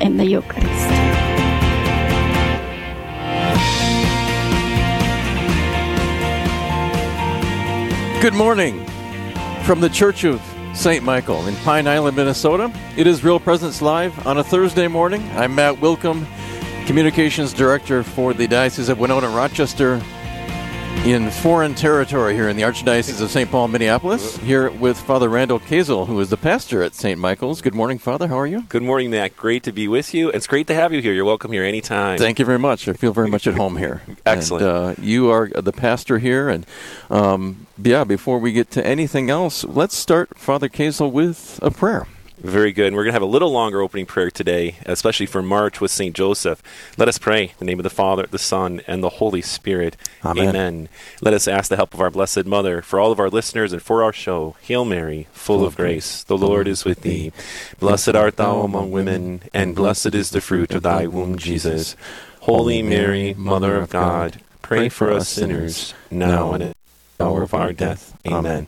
in the Eucharist. Good morning from the Church of St. Michael in Pine Island, Minnesota. It is Real Presence Live on a Thursday morning. I'm Matt Willkom, Communications Director for the Diocese of Winona Rochester in foreign territory here in the Archdiocese of St. Paul, Minneapolis. Here with Father Randall Kazel, who is the pastor at St. Michael's. Good morning, Father. How are you? Good morning, Matt. Great to be with you. It's great to have you here. You're welcome here anytime. Thank you very much. I feel very much at home here. Excellent. And, uh, you are the pastor here, and um, yeah. Before we get to anything else, let's start, Father Kazel, with a prayer. Very good. And we're going to have a little longer opening prayer today, especially for March with St. Joseph. Let us pray in the name of the Father, the Son, and the Holy Spirit. Amen. Amen. Let us ask the help of our Blessed Mother for all of our listeners and for our show. Hail Mary, full of grace, the Lord is with thee. Blessed art thou among women, and blessed is the fruit of thy womb, Jesus. Holy Mary, Mother of God, pray for us sinners, now and at the hour of our death. Amen.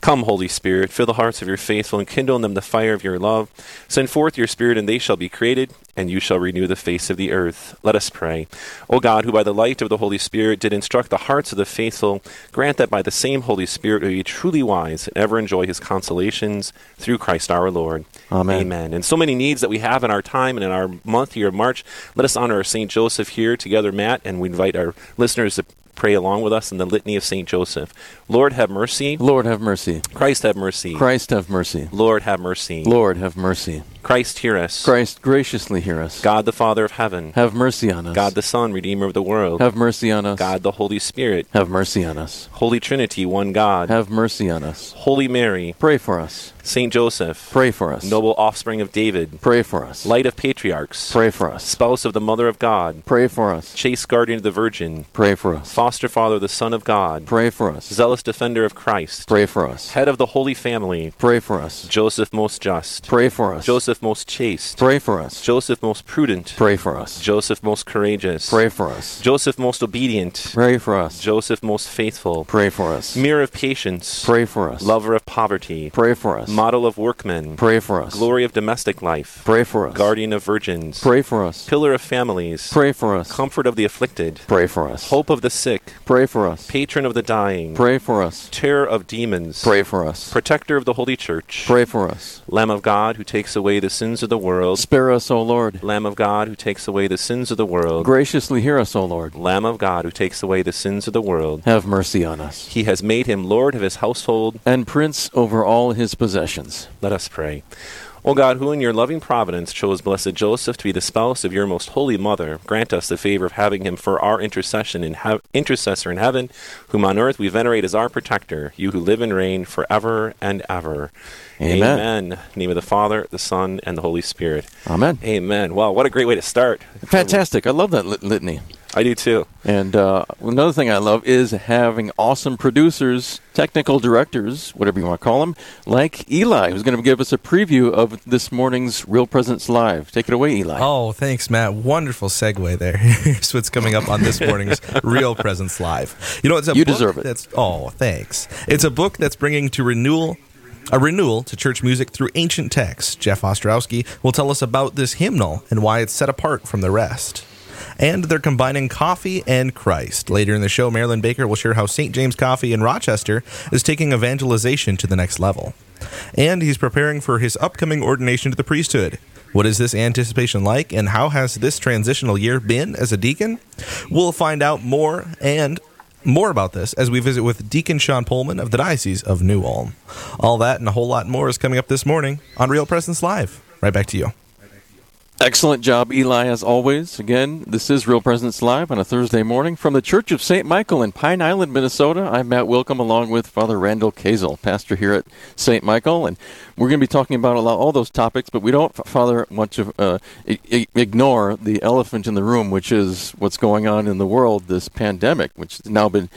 Come, Holy Spirit, fill the hearts of your faithful and kindle in them the fire of your love. Send forth your Spirit, and they shall be created, and you shall renew the face of the earth. Let us pray. O God, who by the light of the Holy Spirit did instruct the hearts of the faithful, grant that by the same Holy Spirit we be truly wise and ever enjoy his consolations through Christ our Lord. Amen. Amen. And so many needs that we have in our time and in our month here of March. Let us honor our St. Joseph here together, Matt, and we invite our listeners to pray along with us in the litany of St. Joseph. Lord, have mercy. Lord, have mercy. Christ, have mercy. Christ, have mercy. Lord, have mercy. Lord, have mercy. Christ, hear us. Christ, graciously hear us. God, the Father of heaven. Have mercy on us. God, the Son, Redeemer of the world. have mercy on us. God, the Holy Spirit. have mercy on us. Holy Trinity, one God. Have mercy on us. Holy Mary. Pray for us. Saint Joseph. Pray for us. Noble offspring of David. Pray for us. Light of patriarchs. Pray for us. Spouse of the Mother of God. Pray for us. Chaste guardian of the Virgin. Pray for us. Foster father of the Son of God. Pray for us. Zealous defender of Christ. Pray for us. Head of the Holy Family. Pray for us. Joseph most just. Pray for us. Joseph most chaste. Pray for us. Joseph most prudent. Pray for us. Joseph most courageous. Pray for us. Joseph most obedient. Pray for us. Joseph most faithful. Pray for us. Mirror of patience. Pray for us. Lover of poverty. Pray for us. Model of workmen. Pray for us. Glory of domestic life. Pray for us. Guardian of virgins. Pray for us. Pillar of families. Pray for us. Comfort of the afflicted. Pray for us. Hope of the sick. Pray for us. Patron of the dying. Pray for us. Terror of demons. Pray for us. Protector of the Holy Church. Pray for us. Lamb of God who takes away the sins of the world. Spare us, O Lord. Lamb of God who takes away the sins of the world. Graciously hear us, O Lord. Lamb of God who takes away the sins of the world. Have mercy on us. He has made him Lord of his household. And Prince over all his possessions. Let us pray. O God, who in your loving providence chose Blessed Joseph to be the spouse of your most holy mother, grant us the favor of having him for our intercession in he- intercessor in heaven, whom on earth we venerate as our protector, you who live and reign forever and ever. Amen. In the name of the Father, the Son, and the Holy Spirit. Amen. Amen. Wow, what a great way to start. Fantastic. I love that lit- litany. I do too. And uh, another thing I love is having awesome producers, technical directors, whatever you want to call them, like Eli, who's going to give us a preview of this morning's Real Presence Live. Take it away, Eli. Oh, thanks, Matt. Wonderful segue there. Here's what's coming up on this morning's Real Presence Live. You know, it's a You book deserve it. That's oh, thanks. It's a book that's bringing to renewal. A renewal to church music through ancient texts. Jeff Ostrowski will tell us about this hymnal and why it's set apart from the rest. And they're combining coffee and Christ. Later in the show, Marilyn Baker will share how St. James Coffee in Rochester is taking evangelization to the next level. And he's preparing for his upcoming ordination to the priesthood. What is this anticipation like, and how has this transitional year been as a deacon? We'll find out more and more about this as we visit with Deacon Sean Pullman of the Diocese of New Ulm. All that and a whole lot more is coming up this morning on Real Presence Live. Right back to you. Excellent job, Eli, as always. Again, this is Real Presence Live on a Thursday morning from the Church of St. Michael in Pine Island, Minnesota. I'm Matt Willkom along with Father Randall Kazel, pastor here at St. Michael. And we're going to be talking about a lot, all those topics, but we don't, Father, want to uh, ignore the elephant in the room, which is what's going on in the world, this pandemic, which has now been,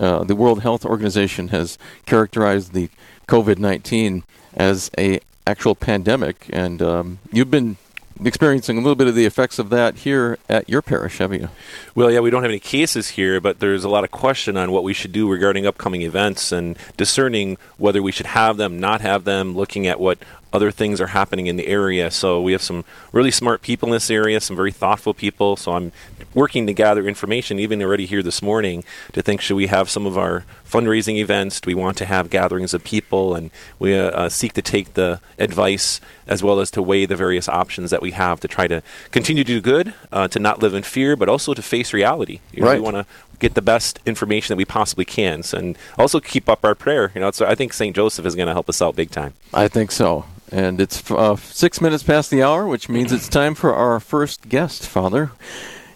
uh, the World Health Organization has characterized the COVID 19 as a actual pandemic. And um, you've been experiencing a little bit of the effects of that here at your parish, have you? Well, yeah, we don't have any cases here, but there's a lot of question on what we should do regarding upcoming events and discerning whether we should have them, not have them, looking at what other things are happening in the area. So we have some really smart people in this area, some very thoughtful people. So I'm working to gather information, even already here this morning, to think should we have some of our fundraising events? Do we want to have gatherings of people? And we uh, uh, seek to take the advice as well as to weigh the various options that we have to try to continue to do good, uh, to not live in fear, but also to face reality. You know, right. We want to get the best information that we possibly can, and also keep up our prayer. You know, so I think Saint Joseph is going to help us out big time. I think so. And it's uh, six minutes past the hour, which means it's time for our first guest, Father.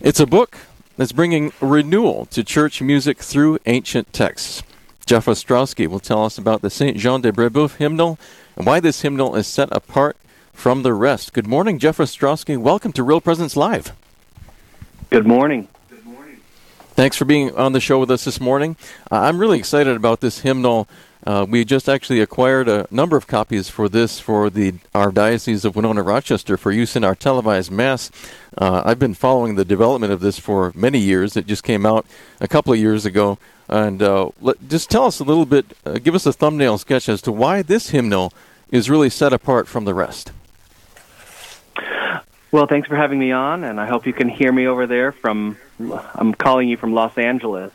It's a book that's bringing renewal to church music through ancient texts. Jeff Ostrowski will tell us about the St. Jean de Brebeuf hymnal and why this hymnal is set apart from the rest. Good morning, Jeff Ostrowski. Welcome to Real Presence Live. Good morning. Thanks for being on the show with us this morning. Uh, I'm really excited about this hymnal. Uh, we just actually acquired a number of copies for this for the our diocese of Winona Rochester for use in our televised mass. Uh, I've been following the development of this for many years. It just came out a couple of years ago, and uh, let, just tell us a little bit. Uh, give us a thumbnail sketch as to why this hymnal is really set apart from the rest. Well, thanks for having me on, and I hope you can hear me over there from. I'm calling you from Los Angeles.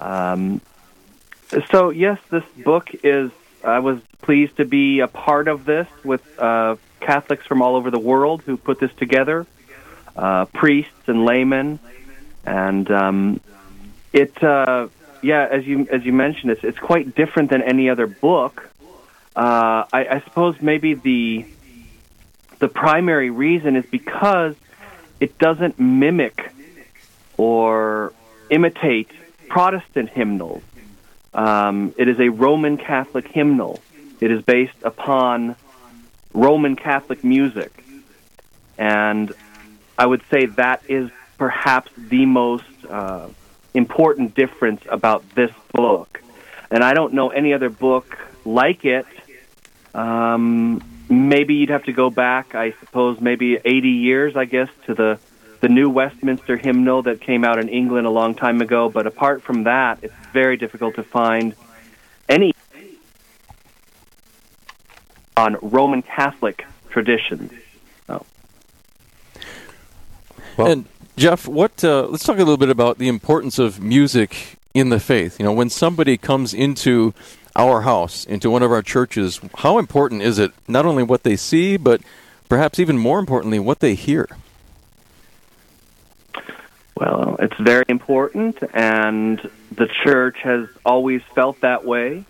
Um, so yes, this book is. I was pleased to be a part of this with uh, Catholics from all over the world who put this together, uh, priests and laymen, and um, it. Uh, yeah, as you as you mentioned, it's it's quite different than any other book. Uh, I, I suppose maybe the the primary reason is because it doesn't mimic or imitate Protestant hymnals. Um, it is a Roman Catholic hymnal. It is based upon Roman Catholic music. And I would say that is perhaps the most uh, important difference about this book. And I don't know any other book like it. Um, maybe you'd have to go back, I suppose, maybe 80 years, I guess, to the the new Westminster hymnal that came out in England a long time ago. But apart from that, it's very difficult to find any on Roman Catholic traditions. So. Well, and Jeff, what? Uh, let's talk a little bit about the importance of music in the faith. You know, when somebody comes into our house, into one of our churches, how important is it not only what they see, but perhaps even more importantly, what they hear? Well, it's very important, and the church has always felt that way.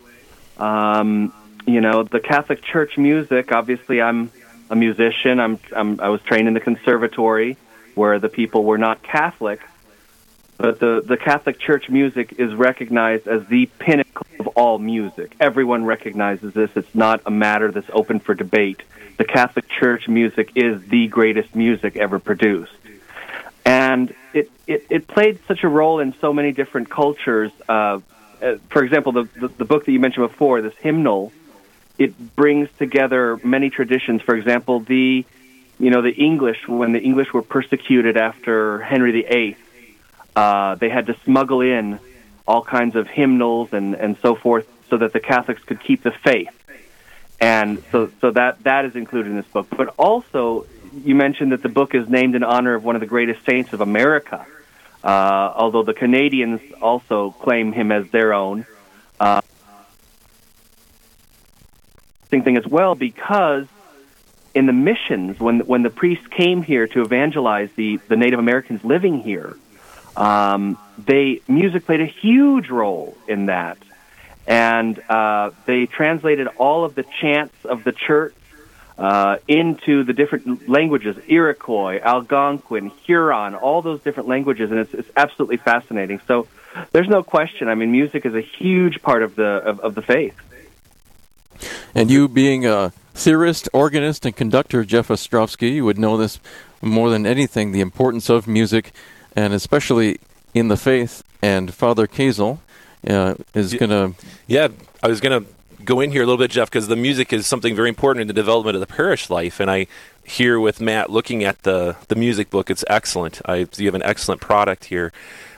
Um, you know, the Catholic Church music. Obviously, I'm a musician. I'm, I'm I was trained in the conservatory, where the people were not Catholic, but the the Catholic Church music is recognized as the pinnacle of all music. Everyone recognizes this. It's not a matter that's open for debate. The Catholic Church music is the greatest music ever produced and it, it, it played such a role in so many different cultures. Uh, uh, for example, the, the, the book that you mentioned before, this hymnal, it brings together many traditions. For example, the you know the English when the English were persecuted after Henry VIII, uh, they had to smuggle in all kinds of hymnals and, and so forth so that the Catholics could keep the faith. And so so that that is included in this book. But also you mentioned that the book is named in honor of one of the greatest saints of America, uh, although the Canadians also claim him as their own. Uh, thing as well because in the missions, when when the priests came here to evangelize the, the Native Americans living here, um, they music played a huge role in that, and uh, they translated all of the chants of the church uh, into the different languages Iroquois, Algonquin, Huron, all those different languages, and it's, it's absolutely fascinating. So there's no question. I mean, music is a huge part of the of, of the faith. And you, being a theorist, organist, and conductor, Jeff Ostrowski, you would know this more than anything the importance of music, and especially in the faith. And Father Kazel uh, is going to. Yeah, I was going to go in here a little bit, Jeff, because the music is something very important in the development of the parish life. And I here with Matt looking at the, the music book, it's excellent. I, you have an excellent product here.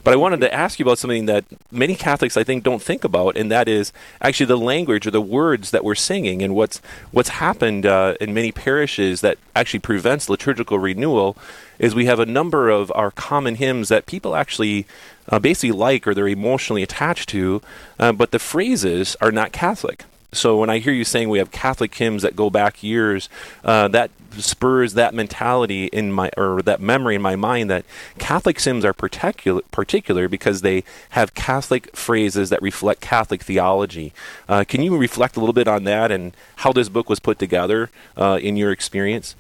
But I wanted to ask you about something that many Catholics, I think, don't think about, and that is actually the language or the words that we're singing. And what's what's happened uh, in many parishes that actually prevents liturgical renewal is we have a number of our common hymns that people actually uh, basically like or they're emotionally attached to, uh, but the phrases are not Catholic. So when I hear you saying we have Catholic hymns that go back years, uh, that spurs that mentality in my or that memory in my mind that Catholic hymns are particular particular because they have Catholic phrases that reflect Catholic theology. Uh, can you reflect a little bit on that and how this book was put together uh, in your experience?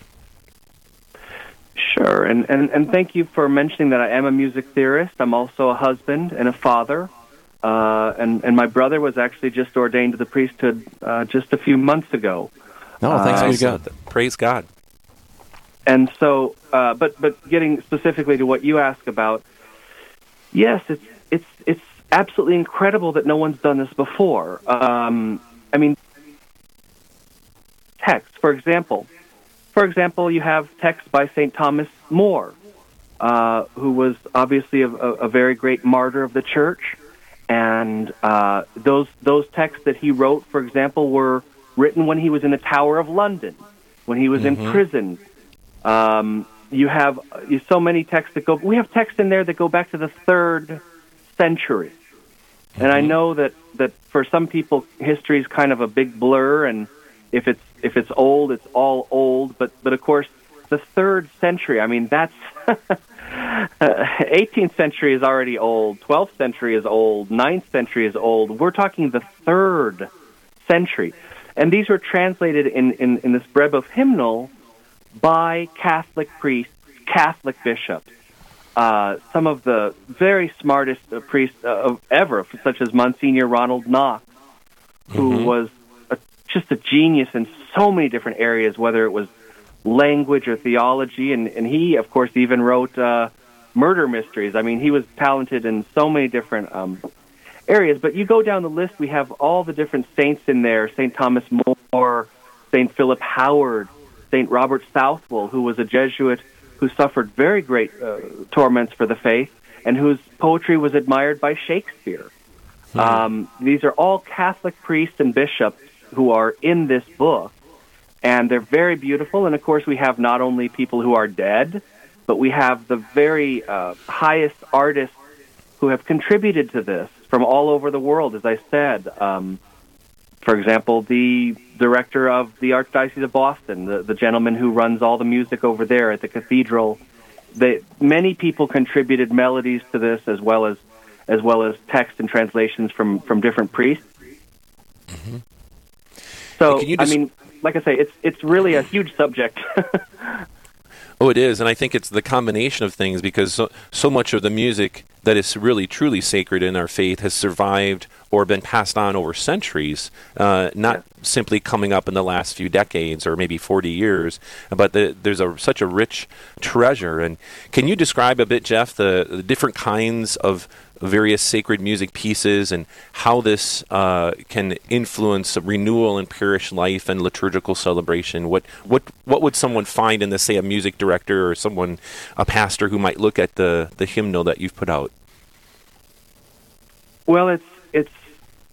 Sure, and, and and thank you for mentioning that I am a music theorist. I'm also a husband and a father. Uh, and and my brother was actually just ordained to the priesthood uh, just a few months ago. Oh, thanks Uh, to God. Praise God. And so, uh, but but getting specifically to what you ask about, yes, it's it's it's absolutely incredible that no one's done this before. Um, I mean, text, for example, for example, you have text by Saint Thomas More, uh, who was obviously a, a, a very great martyr of the church, and uh, those those texts that he wrote, for example, were written when he was in the Tower of London, when he was in prison. Um, you have you so many texts that go. We have texts in there that go back to the third century, and I know that that for some people history is kind of a big blur, and if it's if it's old, it's all old. But but of course, the third century. I mean, that's 18th century is already old. 12th century is old. 9th century is old. We're talking the third century, and these were translated in in, in this Brebeuf hymnal by Catholic priests, Catholic bishops. Uh, some of the very smartest uh, priests uh, of ever, such as Monsignor Ronald Knox, who was a, just a genius in so many different areas, whether it was language or theology, and, and he, of course, even wrote uh, murder mysteries. I mean, he was talented in so many different um, areas. But you go down the list, we have all the different saints in there: Saint Thomas More, Saint Philip Howard, Saint Robert Southwell, who was a Jesuit who suffered very great uh, torments for the faith, and whose poetry was admired by Shakespeare. Um, these are all Catholic priests and bishops who are in this book, and they're very beautiful. And of course, we have not only people who are dead, but we have the very uh, highest artists who have contributed to this from all over the world. As I said, um, for example, the director of the Archdiocese of Boston, the, the gentleman who runs all the music over there at the cathedral. They, many people contributed melodies to this, as well as as well as text and translations from from different priests. So, Can you I mean, like I say, it's it's really a huge subject. Oh, it is, and I think it's the combination of things because so, so much of the music that is really truly sacred in our faith has survived or been passed on over centuries, uh, not simply coming up in the last few decades or maybe 40 years, but the, there's a, such a rich treasure. And can you describe a bit, Jeff, the, the different kinds of various sacred music pieces and how this uh, can influence renewal in parish life and liturgical celebration. What what what would someone find in the say, a music director or someone, a pastor who might look at the the hymnal that you've put out? Well, it's it's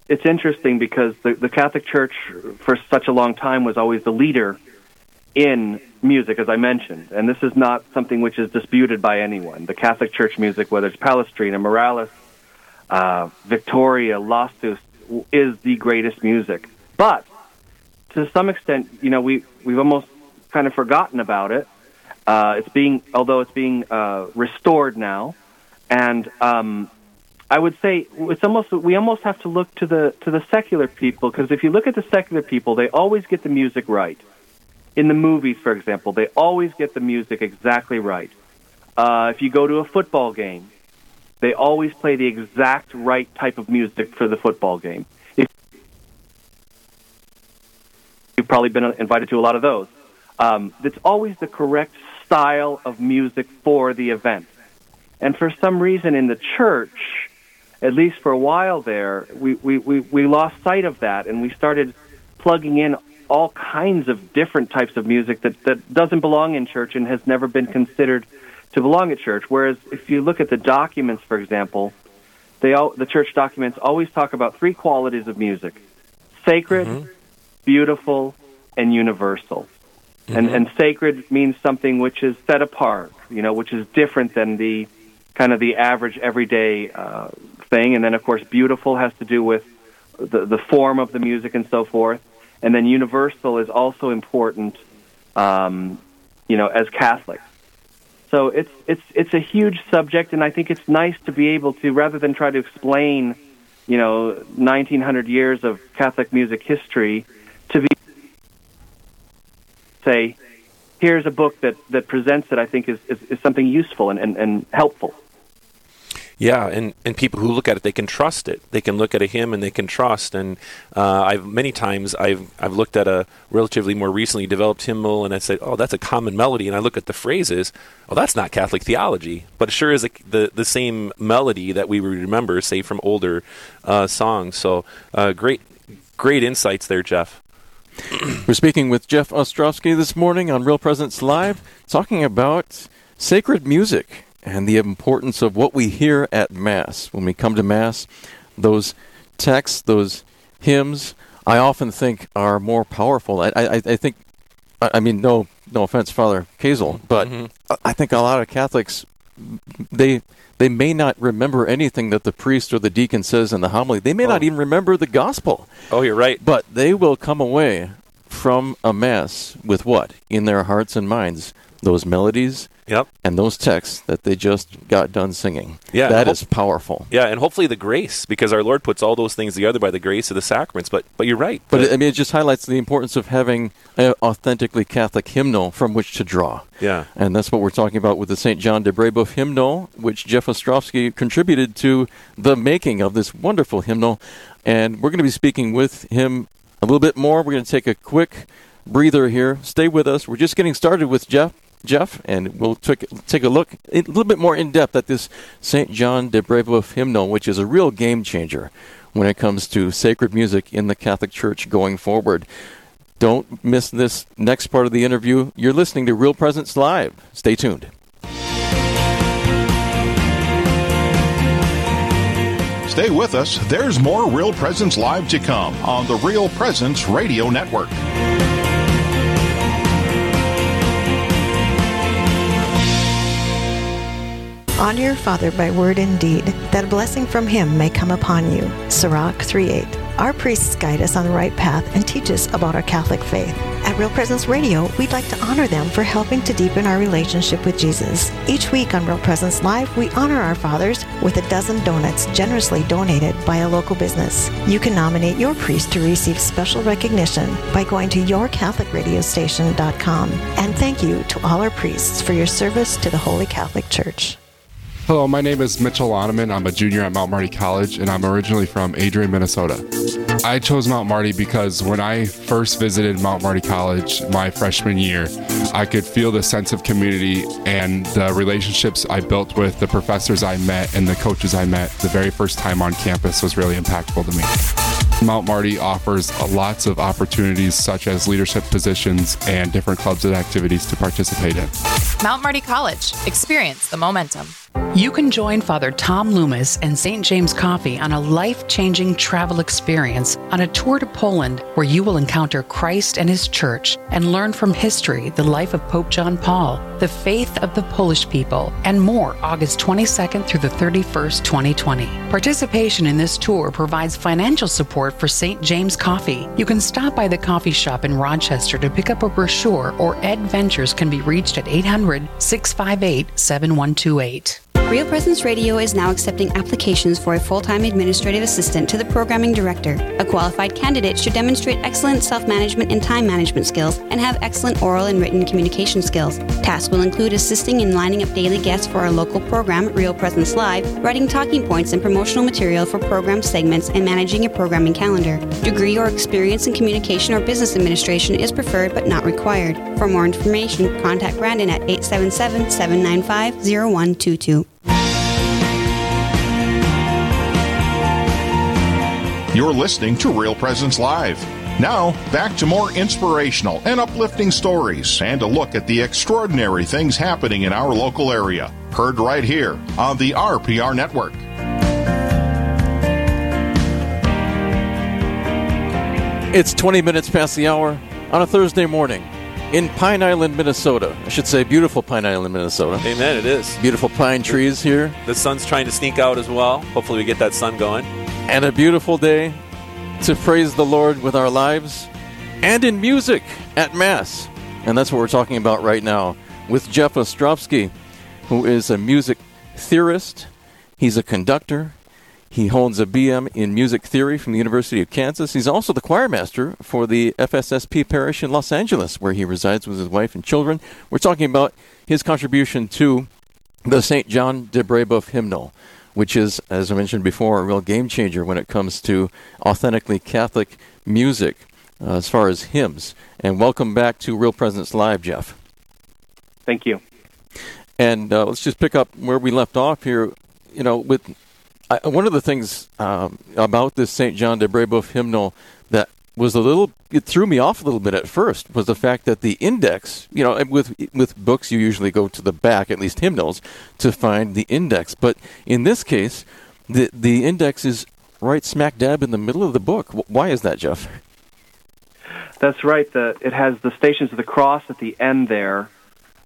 it's interesting because the the Catholic Church for such a long time was always the leader in music, as I mentioned, and this is not something which is disputed by anyone. The Catholic Church music, whether it's Palestrina, Morales, uh, Victoria, Lassus, is the greatest music. But to some extent, you know, we we've almost kind of forgotten about it. Uh, it's being, although it's being uh, restored now, and um, I would say it's almost we almost have to look to the to the secular people because if you look at the secular people, they always get the music right. In the movies, for example, they always get the music exactly right. Uh, if you go to a football game, they always play the exact right type of music for the football game. If you've probably been invited to a lot of those. Um, it's always the correct style of music for the event. And for some reason in the church, at least for a while there, we, we, we, we lost sight of that and we started plugging in all kinds of different types of music that, that doesn't belong in church and has never been considered to belong at church. Whereas if you look at the documents, for example, they all, the church documents always talk about three qualities of music sacred, mm-hmm. beautiful, and universal. Mm-hmm. And, and sacred means something which is set apart, you know, which is different than the kind of the average everyday uh, thing. And then, of course, beautiful has to do with the, the form of the music and so forth. And then universal is also important, um, you know, as Catholics. So it's it's it's a huge subject, and I think it's nice to be able to, rather than try to explain, you know, 1900 years of Catholic music history, to be say, here's a book that that presents it. I think is is, is something useful and, and, and helpful. Yeah, and, and people who look at it, they can trust it. They can look at a hymn and they can trust. And uh, I've many times I've I've looked at a relatively more recently developed hymnal, and I said, oh, that's a common melody. And I look at the phrases, oh, that's not Catholic theology, but it sure is a, the the same melody that we remember, say from older uh, songs. So uh, great great insights there, Jeff. We're speaking with Jeff Ostrowski this morning on Real Presence Live, talking about sacred music and the importance of what we hear at Mass. When we come to Mass, those texts, those hymns, I often think are more powerful. I, I, I think, I mean, no, no offense, Father Kazel, but mm-hmm. I think a lot of Catholics, they they may not remember anything that the priest or the deacon says in the homily. They may oh. not even remember the gospel. Oh, you're right. But they will come away from a mass with what in their hearts and minds? Those melodies, Yep. And those texts that they just got done singing. Yeah. that is powerful. Yeah, and hopefully the grace, because our Lord puts all those things together by the grace of the sacraments. But but you're right. But it, I mean, it just highlights the importance of having an authentically Catholic hymnal from which to draw. Yeah. And that's what we're talking about with the St. John de Brebeuf hymnal, which Jeff Ostrowski contributed to the making of this wonderful hymnal. And we're going to be speaking with him a little bit more. We're going to take a quick breather here. Stay with us. We're just getting started with Jeff. Jeff, and we'll take, take a look a little bit more in depth at this St. John de Brebeuf hymnal, which is a real game changer when it comes to sacred music in the Catholic Church going forward. Don't miss this next part of the interview. You're listening to Real Presence Live. Stay tuned. Stay with us. There's more Real Presence Live to come on the Real Presence Radio Network. Honor your father by word and deed, that a blessing from him may come upon you. Sirach 3.8. Our priests guide us on the right path and teach us about our Catholic faith. At Real Presence Radio, we'd like to honor them for helping to deepen our relationship with Jesus. Each week on Real Presence Live, we honor our fathers with a dozen donuts generously donated by a local business. You can nominate your priest to receive special recognition by going to yourcatholicradiostation.com. And thank you to all our priests for your service to the Holy Catholic Church. Hello, my name is Mitchell Loneman. I'm a junior at Mount Marty College, and I'm originally from Adrian, Minnesota. I chose Mount Marty because when I first visited Mount Marty College my freshman year, I could feel the sense of community and the relationships I built with the professors I met and the coaches I met the very first time on campus was really impactful to me. Mount Marty offers lots of opportunities such as leadership positions and different clubs and activities to participate in. Mount Marty College. Experience the momentum. You can join Father Tom Loomis and St. James Coffee on a life changing travel experience on a tour to Poland where you will encounter Christ and his church and learn from history the life of Pope John Paul, the faith of the Polish people, and more August 22nd through the 31st, 2020. Participation in this tour provides financial support for St. James Coffee. You can stop by the coffee shop in Rochester to pick up a brochure, or Ed Ventures can be reached at 800 658 7128. Real Presence Radio is now accepting applications for a full time administrative assistant to the programming director. A qualified candidate should demonstrate excellent self management and time management skills and have excellent oral and written communication skills. Tasks will include assisting in lining up daily guests for our local program, Real Presence Live, writing talking points and promotional material for program segments, and managing a programming calendar. Degree or experience in communication or business administration is preferred but not required. For more information, contact Brandon at 877 795 0122. You're listening to Real Presence Live. Now, back to more inspirational and uplifting stories and a look at the extraordinary things happening in our local area. Heard right here on the RPR Network. It's 20 minutes past the hour on a Thursday morning in Pine Island, Minnesota. I should say beautiful Pine Island, Minnesota. Amen, it is. Beautiful pine trees here. The sun's trying to sneak out as well. Hopefully, we get that sun going. And a beautiful day to praise the Lord with our lives and in music at Mass. And that's what we're talking about right now with Jeff Ostrovsky, who is a music theorist. He's a conductor. He holds a BM in music theory from the University of Kansas. He's also the choir master for the FSSP parish in Los Angeles, where he resides with his wife and children. We're talking about his contribution to the St. John de Brebeuf hymnal, which is, as I mentioned before, a real game changer when it comes to authentically Catholic music uh, as far as hymns. And welcome back to Real Presence Live, Jeff. Thank you. And uh, let's just pick up where we left off here. You know, with I, one of the things um, about this St. John de Brebeuf hymnal that was a little it threw me off a little bit at first was the fact that the index you know with with books you usually go to the back at least hymnals to find the index. But in this case the the index is right smack dab in the middle of the book. Why is that jeff? That's right. The it has the stations of the cross at the end there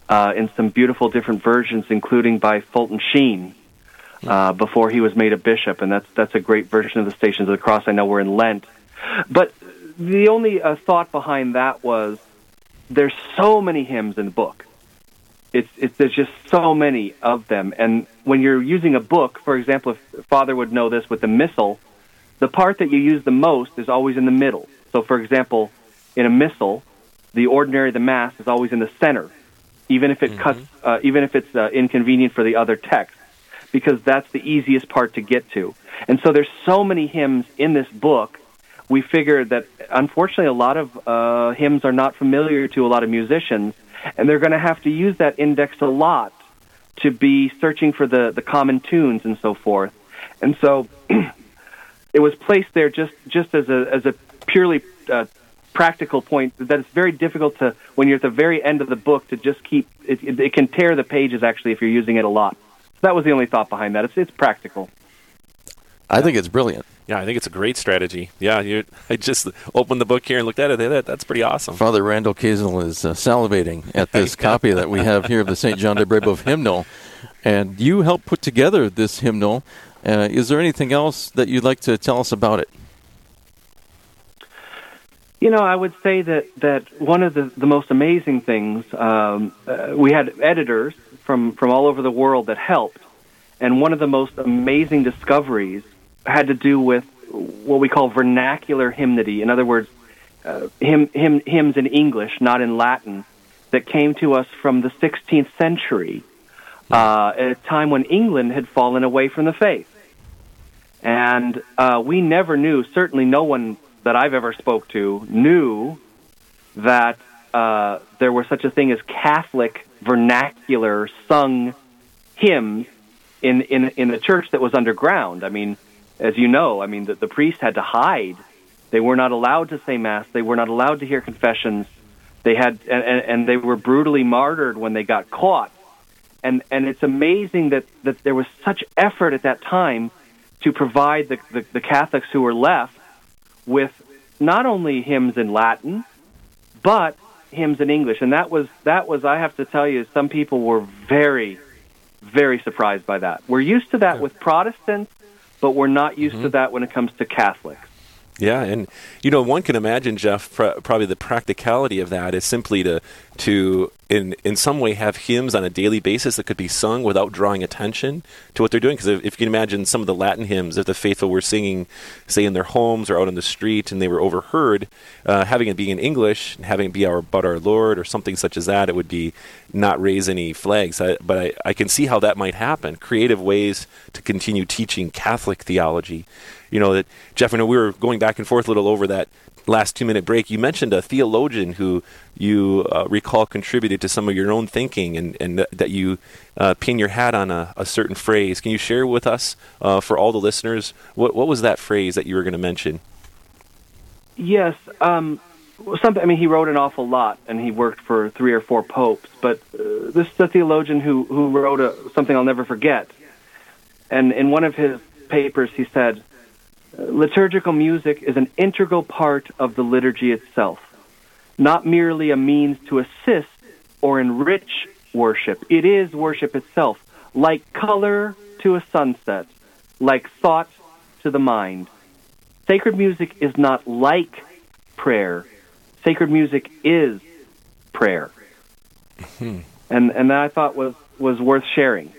uh, in some beautiful different versions including by fulton sheen uh, before he was made a bishop, and that's that's a great version of the Stations of the Cross. I know we're in Lent, but the only uh, thought behind that was there's so many hymns in the book. It's, it's there's just so many of them, and when you're using a book, for example, if Father would know this with the missal, the part that you use the most is always in the middle. So, for example, in a missal, the ordinary, the mass, is always in the center, even if it mm-hmm. cuts, uh, even if it's uh, inconvenient for the other text because that's the easiest part to get to. And so there's so many hymns in this book. We figured that unfortunately a lot of uh, hymns are not familiar to a lot of musicians, and they're going to have to use that index a lot to be searching for the, the common tunes and so forth. And so it was placed there just, just as a, as a purely uh, practical point that it's very difficult to, when you're at the very end of the book, to just keep, it, it, it can tear the pages actually if you're using it a lot that was the only thought behind that. It's it's practical. I think it's brilliant. Yeah, I think it's a great strategy. Yeah, you, I just opened the book here and looked at it. That, that's pretty awesome. Father Randall Kazel is uh, salivating at this copy that we have here of the St. John de Brebeuf hymnal. And you helped put together this hymnal. Uh, is there anything else that you'd like to tell us about it? You know, I would say that, that one of the, the most amazing things, um, uh, we had editors from, from all over the world that helped. And one of the most amazing discoveries had to do with what we call vernacular hymnody. In other words, uh, hymn, hymn, hymns in English, not in Latin, that came to us from the 16th century, uh, at a time when England had fallen away from the faith. And uh, we never knew, certainly no one that I've ever spoke to knew that uh, there was such a thing as Catholic vernacular sung hymns in in in a church that was underground. I mean, as you know, I mean the, the priests had to hide. They were not allowed to say mass. They were not allowed to hear confessions. They had and, and they were brutally martyred when they got caught. And and it's amazing that that there was such effort at that time to provide the, the, the Catholics who were left with not only hymns in Latin, but hymns in English, and that was that was I have to tell you, some people were very, very surprised by that. We're used to that with Protestants, but we're not used mm-hmm. to that when it comes to Catholics. Yeah, and you know, one can imagine, Jeff, pr- probably the practicality of that is simply to to in in some way have hymns on a daily basis that could be sung without drawing attention to what they're doing. Because if, if, you can imagine some of the Latin hymns, if the faithful were singing, say in their homes or out on the street, and they were overheard, uh, having it be in English and having it be our "But Our Lord" or something such as that, it would be not raise any flags. I, but I, I can see how that might happen. Creative ways to continue teaching Catholic theology. You know that Jeff. I know we were going back and forth a little over that last two minute break, you mentioned a theologian who you uh, recall contributed to some of your own thinking and, and that you uh, pin your hat on a, a, certain phrase. Can you share with us, uh, for all the listeners, what, what was that phrase that you were going to mention? Yes. Um, something, I mean, he wrote an awful lot and he worked for three or four popes, but uh, this is a theologian who, who wrote a, something I'll never forget. And in one of his papers, he said, liturgical music is an integral part of the liturgy itself, not merely a means to assist or enrich worship. It is worship itself, like color to a sunset, like thought to the mind. Sacred music is not like prayer. Sacred music is prayer. Mm-hmm. And and that I thought was was worth sharing.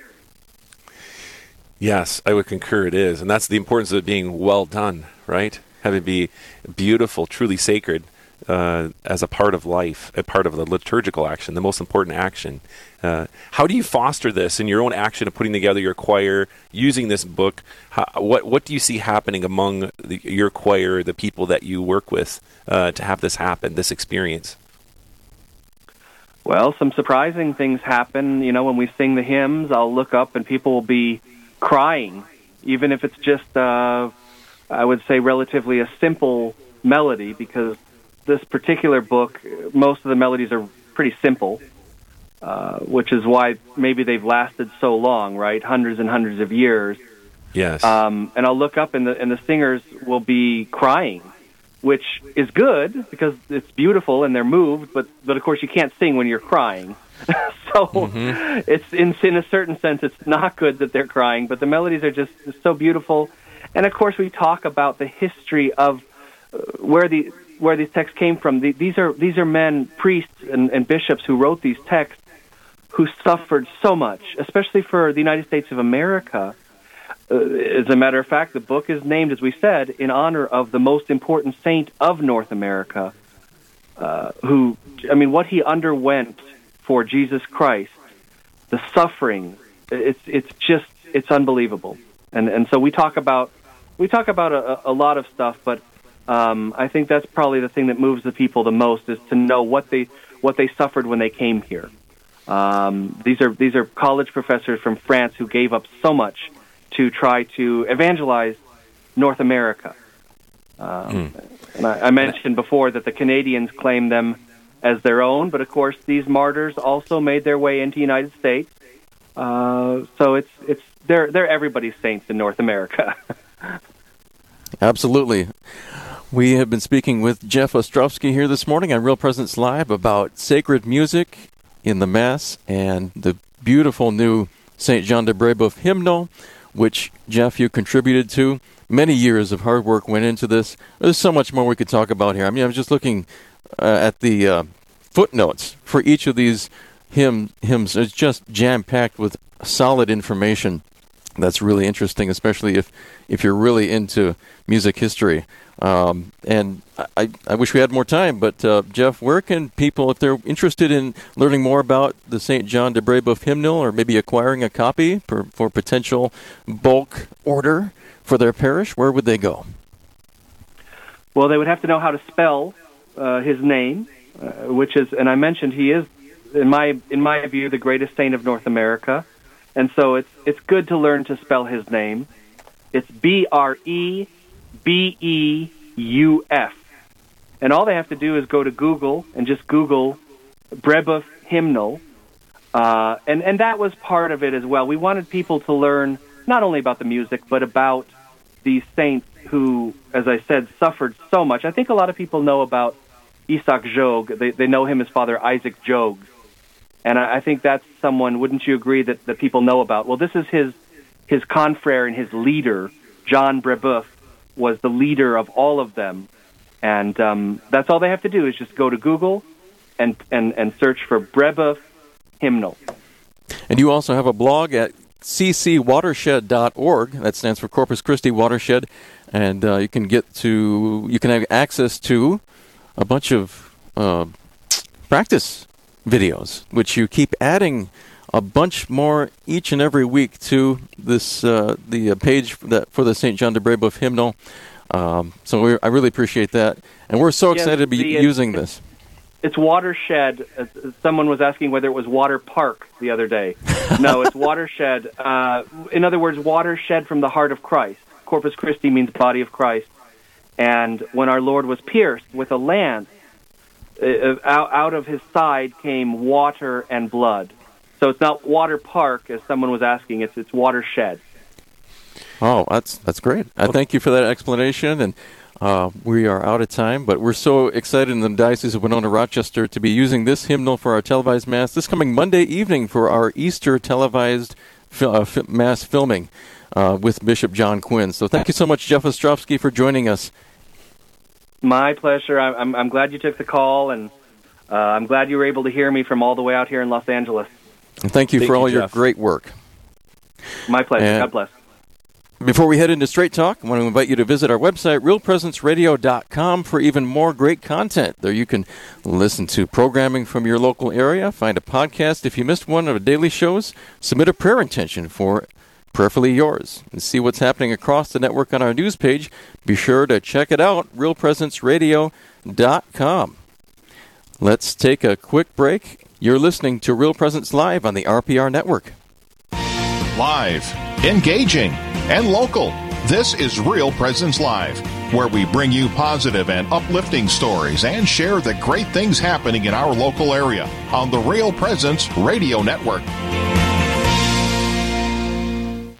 Yes, I would concur. It is, and that's the importance of it being well done, right? Having it be beautiful, truly sacred, uh, as a part of life, a part of the liturgical action, the most important action. Uh, how do you foster this in your own action of putting together your choir, using this book? How, what what do you see happening among the, your choir, the people that you work with, uh, to have this happen, this experience? Well, some surprising things happen. You know, when we sing the hymns, I'll look up and people will be crying, even if it's just, uh, I would say, relatively a simple melody, because this particular book, most of the melodies are pretty simple, uh, which is why maybe they've lasted so long, right? Hundreds and hundreds of years. Yes. Um, and I'll look up, and the and the singers will be crying, which is good because it's beautiful and they're moved. But but of course you can't sing when you're crying. so mm-hmm. it's in in a certain sense it's not good that they're crying, but the melodies are just so beautiful. And of course, we talk about the history of uh, where the where these texts came from. The, these are these are men, priests and, and bishops who wrote these texts, who suffered so much, especially for the United States of America. Uh, as a matter of fact, the book is named, as we said, in honor of the most important saint of North America, uh, who, I mean, what he underwent for Jesus Christ, the suffering, it's it's just it's unbelievable. And and so we talk about we talk about a, a lot of stuff, but um, I think that's probably the thing that moves the people the most is to know what they what they suffered when they came here. Um, these are these are college professors from France who gave up so much to try to evangelize North America. Um, mm. And I, I mentioned before that the Canadians claim them as their own. But of course, these martyrs also made their way into the United States. Uh, so it's it's they're they're everybody's saints in North America. Absolutely. We have been speaking with Jeff Ostrowski here this morning on Real Presence Live about sacred music in the Mass and the beautiful new St. John de Brebeuf hymnal, which, Jeff, you contributed to. Many years of hard work went into this. There's so much more we could talk about here. I mean, I was just looking uh, at the uh, footnotes for each of these hymn, hymns. It's just jam packed with solid information that's really interesting, especially if, if you're really into music history. Um, and I, I wish we had more time, but uh, Jeff, where can people, if they're interested in learning more about the St. John de Brebeuf hymnal or maybe acquiring a copy for, for potential bulk order for their parish, where would they go? Well, they would have to know how to spell uh, his name, uh, which is, and I mentioned he is, in my in my view, the greatest saint of North America, and so it's it's good to learn to spell his name. It's B R E B E U F, and all they have to do is go to Google and just Google Brebeuf hymnal, uh, and and that was part of it as well. We wanted people to learn not only about the music but about these saints who, as I said, suffered so much. I think a lot of people know about Isaac Jogues. They, they know him as Father Isaac Jogues. And I, I think that's someone, wouldn't you agree, that, that people know about? Well, this is his, his confrere and his leader, John Brebeuf, was the leader of all of them. And um, that's all they have to do is just go to Google and, and, and search for Brebeuf Hymnal. And you also have a blog at ccwatershed.org. That stands for Corpus Christi Watershed, and uh, you can get to you can have access to a bunch of uh, practice videos, which you keep adding a bunch more each and every week to this uh, the uh, page that for the St. John de Brebeuf hymnal. Um, so I really appreciate that, and we're so excited to be using this. It's watershed. Uh, Someone was asking whether it was water park the other day. No, it's watershed. Uh, in other words, watershed from the heart of Christ. Corpus Christi means body of Christ. And when our Lord was pierced with a lance, uh, uh, out, of his side came water and blood. So it's not water park, as someone was asking. It's it's watershed. Oh, that's that's great. I thank you for that explanation, and uh, we are out of time, but we're so excited in the Diocese of Winona Rochester to be using this hymnal for our televised mass this coming Monday evening for our Easter televised uh, mass filming uh, with Bishop John Quinn. So thank you so much, Jeff Ostrowski, for joining us. My pleasure. I- I'm I'm glad you took the call, and uh, I'm glad you were able to hear me from all the way out here in Los Angeles. And thank you Thank for you, all your great work. My pleasure. And- God bless. Before we head into Straight Talk, I want to invite you to visit our website, realpresenceradio.com, for even more great content. There you can listen to programming from your local area, find a podcast if you missed one of the daily shows, submit a prayer intention for prayerfully yours, and see what's happening across the network on our news page. Be sure to check it out, realpresenceradio.com. Let's take a quick break. You're listening to Real Presence Live on the RPR Network. Live, engaging, and local. This is Real Presence Live, where we bring you positive and uplifting stories and share the great things happening in our local area on the Real Presence Radio Network.